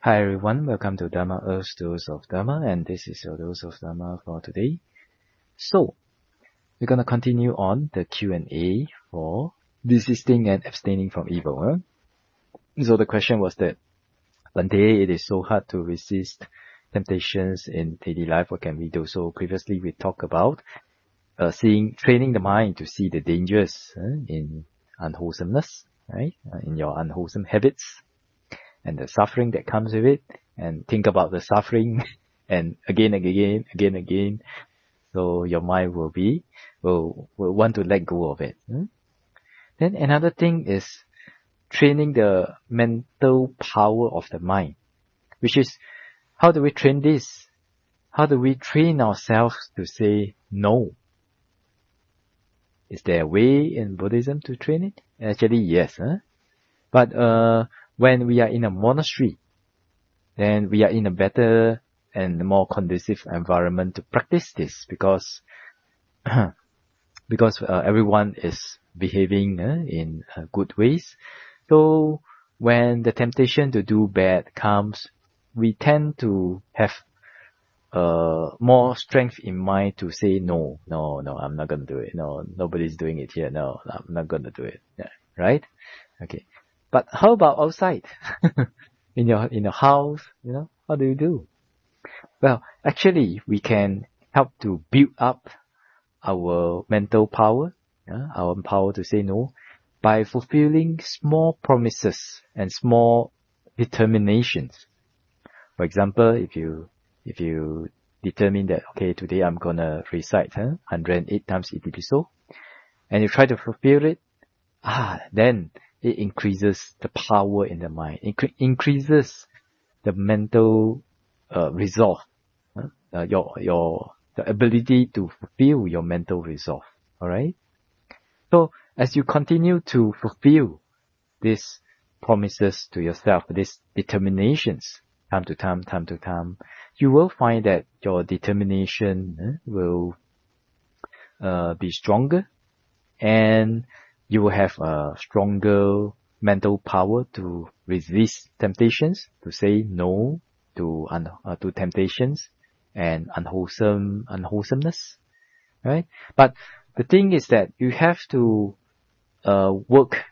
Hi everyone, welcome to Dharma Earth Dose of Dharma and this is your dose of Dharma for today. So, we're gonna continue on the Q&A for desisting and abstaining from evil. Huh? So the question was that, one day it is so hard to resist temptations in daily life. What can we do? So previously we talked about uh, seeing, training the mind to see the dangers uh, in unwholesomeness, right? Uh, in your unwholesome habits and the suffering that comes with it and think about the suffering and again and again, again and again. So your mind will be, will, will want to let go of it. Hmm? Then another thing is training the mental power of the mind, which is how do we train this? How do we train ourselves to say no? Is there a way in Buddhism to train it? Actually, yes. Huh? But uh, when we are in a monastery, then we are in a better and more conducive environment to practice this because because uh, everyone is behaving uh, in uh, good ways. So when the temptation to do bad comes, we tend to have uh, more strength in mind to say no, no, no, I'm not gonna do it. No, nobody's doing it here. No, I'm not gonna do it. Yeah, right? Okay. But how about outside? in your in your house, you know, how do you do? Well, actually, we can help to build up our mental power, yeah, our power to say no, by fulfilling small promises and small determinations. For example, if you if you determine that okay today I'm gonna recite huh, 108 times Itipiso, and you try to fulfill it, ah then it increases the power in the mind, Incre- increases the mental uh, resolve, uh, your your the ability to fulfill your mental resolve. All right. So as you continue to fulfill these promises to yourself, these determinations, time to time, time to time, you will find that your determination will uh, be stronger and you will have a stronger mental power to resist temptations, to say no to un, uh, to temptations and unwholesome unwholesomeness, right? But the thing is that you have to uh, work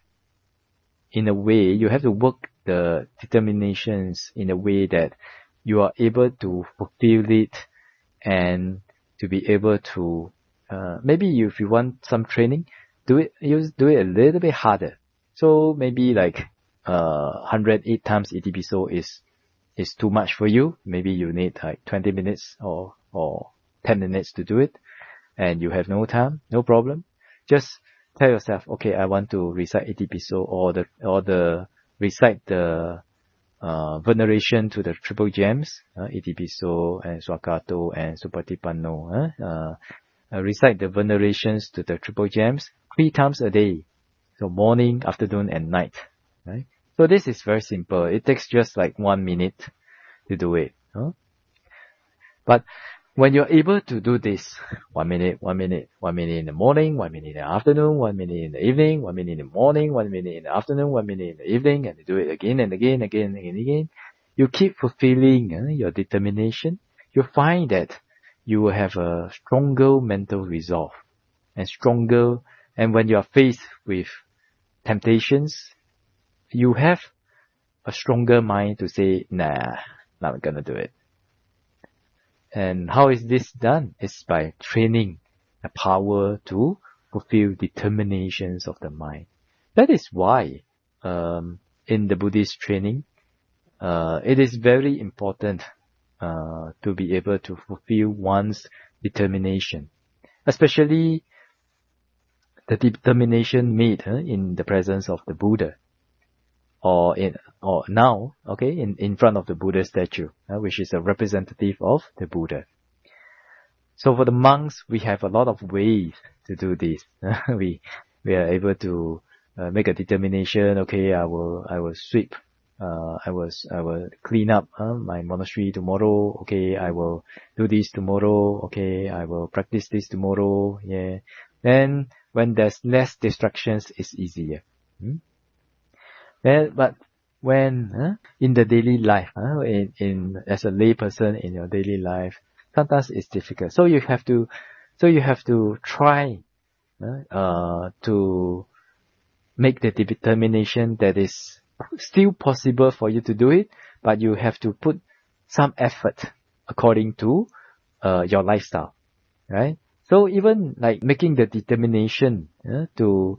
in a way. You have to work the determinations in a way that you are able to fulfill it and to be able to uh, maybe if you want some training, do it use do it a little bit harder. So maybe like uh 108 times Itipiso is is too much for you. Maybe you need like 20 minutes or or 10 minutes to do it, and you have no time, no problem. Just tell yourself, okay, I want to recite Itipiso or the or the recite the uh, veneration to the triple gems, uh, Itipiso and Swakato and Supatipanno. Uh, uh, recite the venerations to the triple gems three times a day. So morning, afternoon, and night. Right? So this is very simple. It takes just like one minute to do it. Huh? But when you're able to do this, one minute, one minute, one minute in the morning, one minute in the afternoon, one minute in the evening, one minute in the morning, one minute in the afternoon, one minute in the evening, and you do it again and again, again and again, you keep fulfilling uh, your determination, you find that you will have a stronger mental resolve and stronger and when you are faced with temptations, you have a stronger mind to say, nah, not gonna do it. And how is this done? It's by training the power to fulfill determinations of the mind. That is why, um, in the Buddhist training, uh, it is very important uh, to be able to fulfill one's determination, especially the determination made in the presence of the Buddha or in or now okay in, in front of the Buddha statue uh, which is a representative of the Buddha so for the monks we have a lot of ways to do this we we are able to uh, make a determination okay I will I will sweep uh, I was I will clean up uh, my monastery tomorrow. Okay, I will do this tomorrow. Okay, I will practice this tomorrow. Yeah. Then when there's less distractions, it's easier. Hmm? Well, but when uh, in the daily life, uh, in, in as a lay person in your daily life, sometimes it's difficult. So you have to, so you have to try uh, to make the determination that is still possible for you to do it, but you have to put some effort according to uh, your lifestyle, right? So even like making the determination to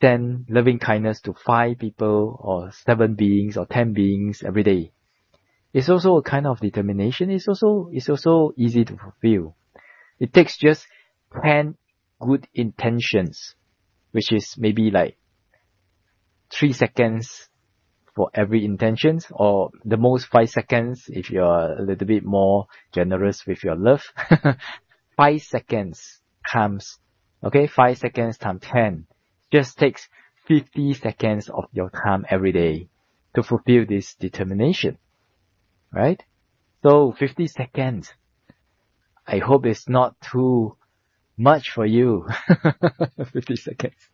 send loving kindness to five people or seven beings or ten beings every day, it's also a kind of determination. It's also it's also easy to fulfill. It takes just ten good intentions, which is maybe like three seconds for every intentions or the most five seconds if you're a little bit more generous with your love. five seconds times, okay, five seconds times 10 just takes 50 seconds of your time every day to fulfill this determination, right? So 50 seconds. I hope it's not too much for you. 50 seconds.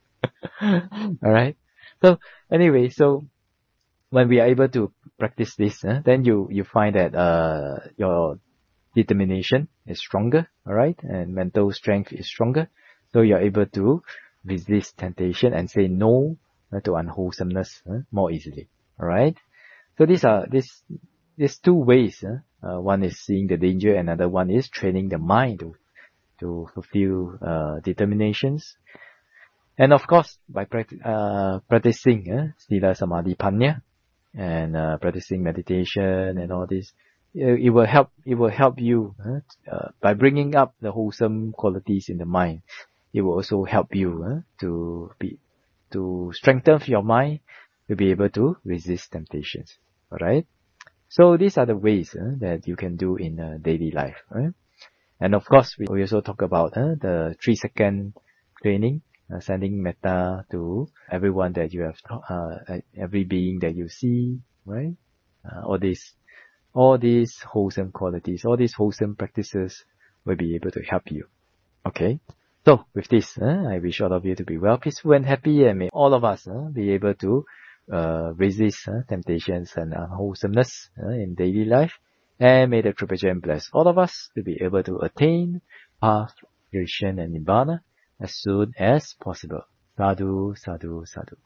Alright. So anyway, so when we are able to practice this, uh, then you, you find that, uh, your determination is stronger, alright, and mental strength is stronger. So you're able to resist temptation and say no uh, to unwholesomeness uh, more easily, alright. So these are, this, these two ways, uh, uh, one is seeing the danger, another one is training the mind to, to fulfill, uh, determinations. And of course, by practi- uh, practicing, uh, Sila Samadhi Panya, and practicing meditation and all this, it will help it will help you uh, by bringing up the wholesome qualities in the mind. It will also help you uh, to be to strengthen your mind to be able to resist temptations. All right so these are the ways uh, that you can do in uh, daily life right? and of course we also talk about uh, the three second training uh, sending metta to everyone that you have uh, every being that you see right? All these all these wholesome qualities, all these wholesome practices will be able to help you. Okay. So with this, uh, I wish all of you to be well, peaceful and happy and may all of us uh, be able to uh, resist uh, temptations and unwholesomeness in daily life. And may the Triple Gem bless all of us to be able to attain path, fruition and nibbana as soon as possible. Sadhu, sadhu, sadhu.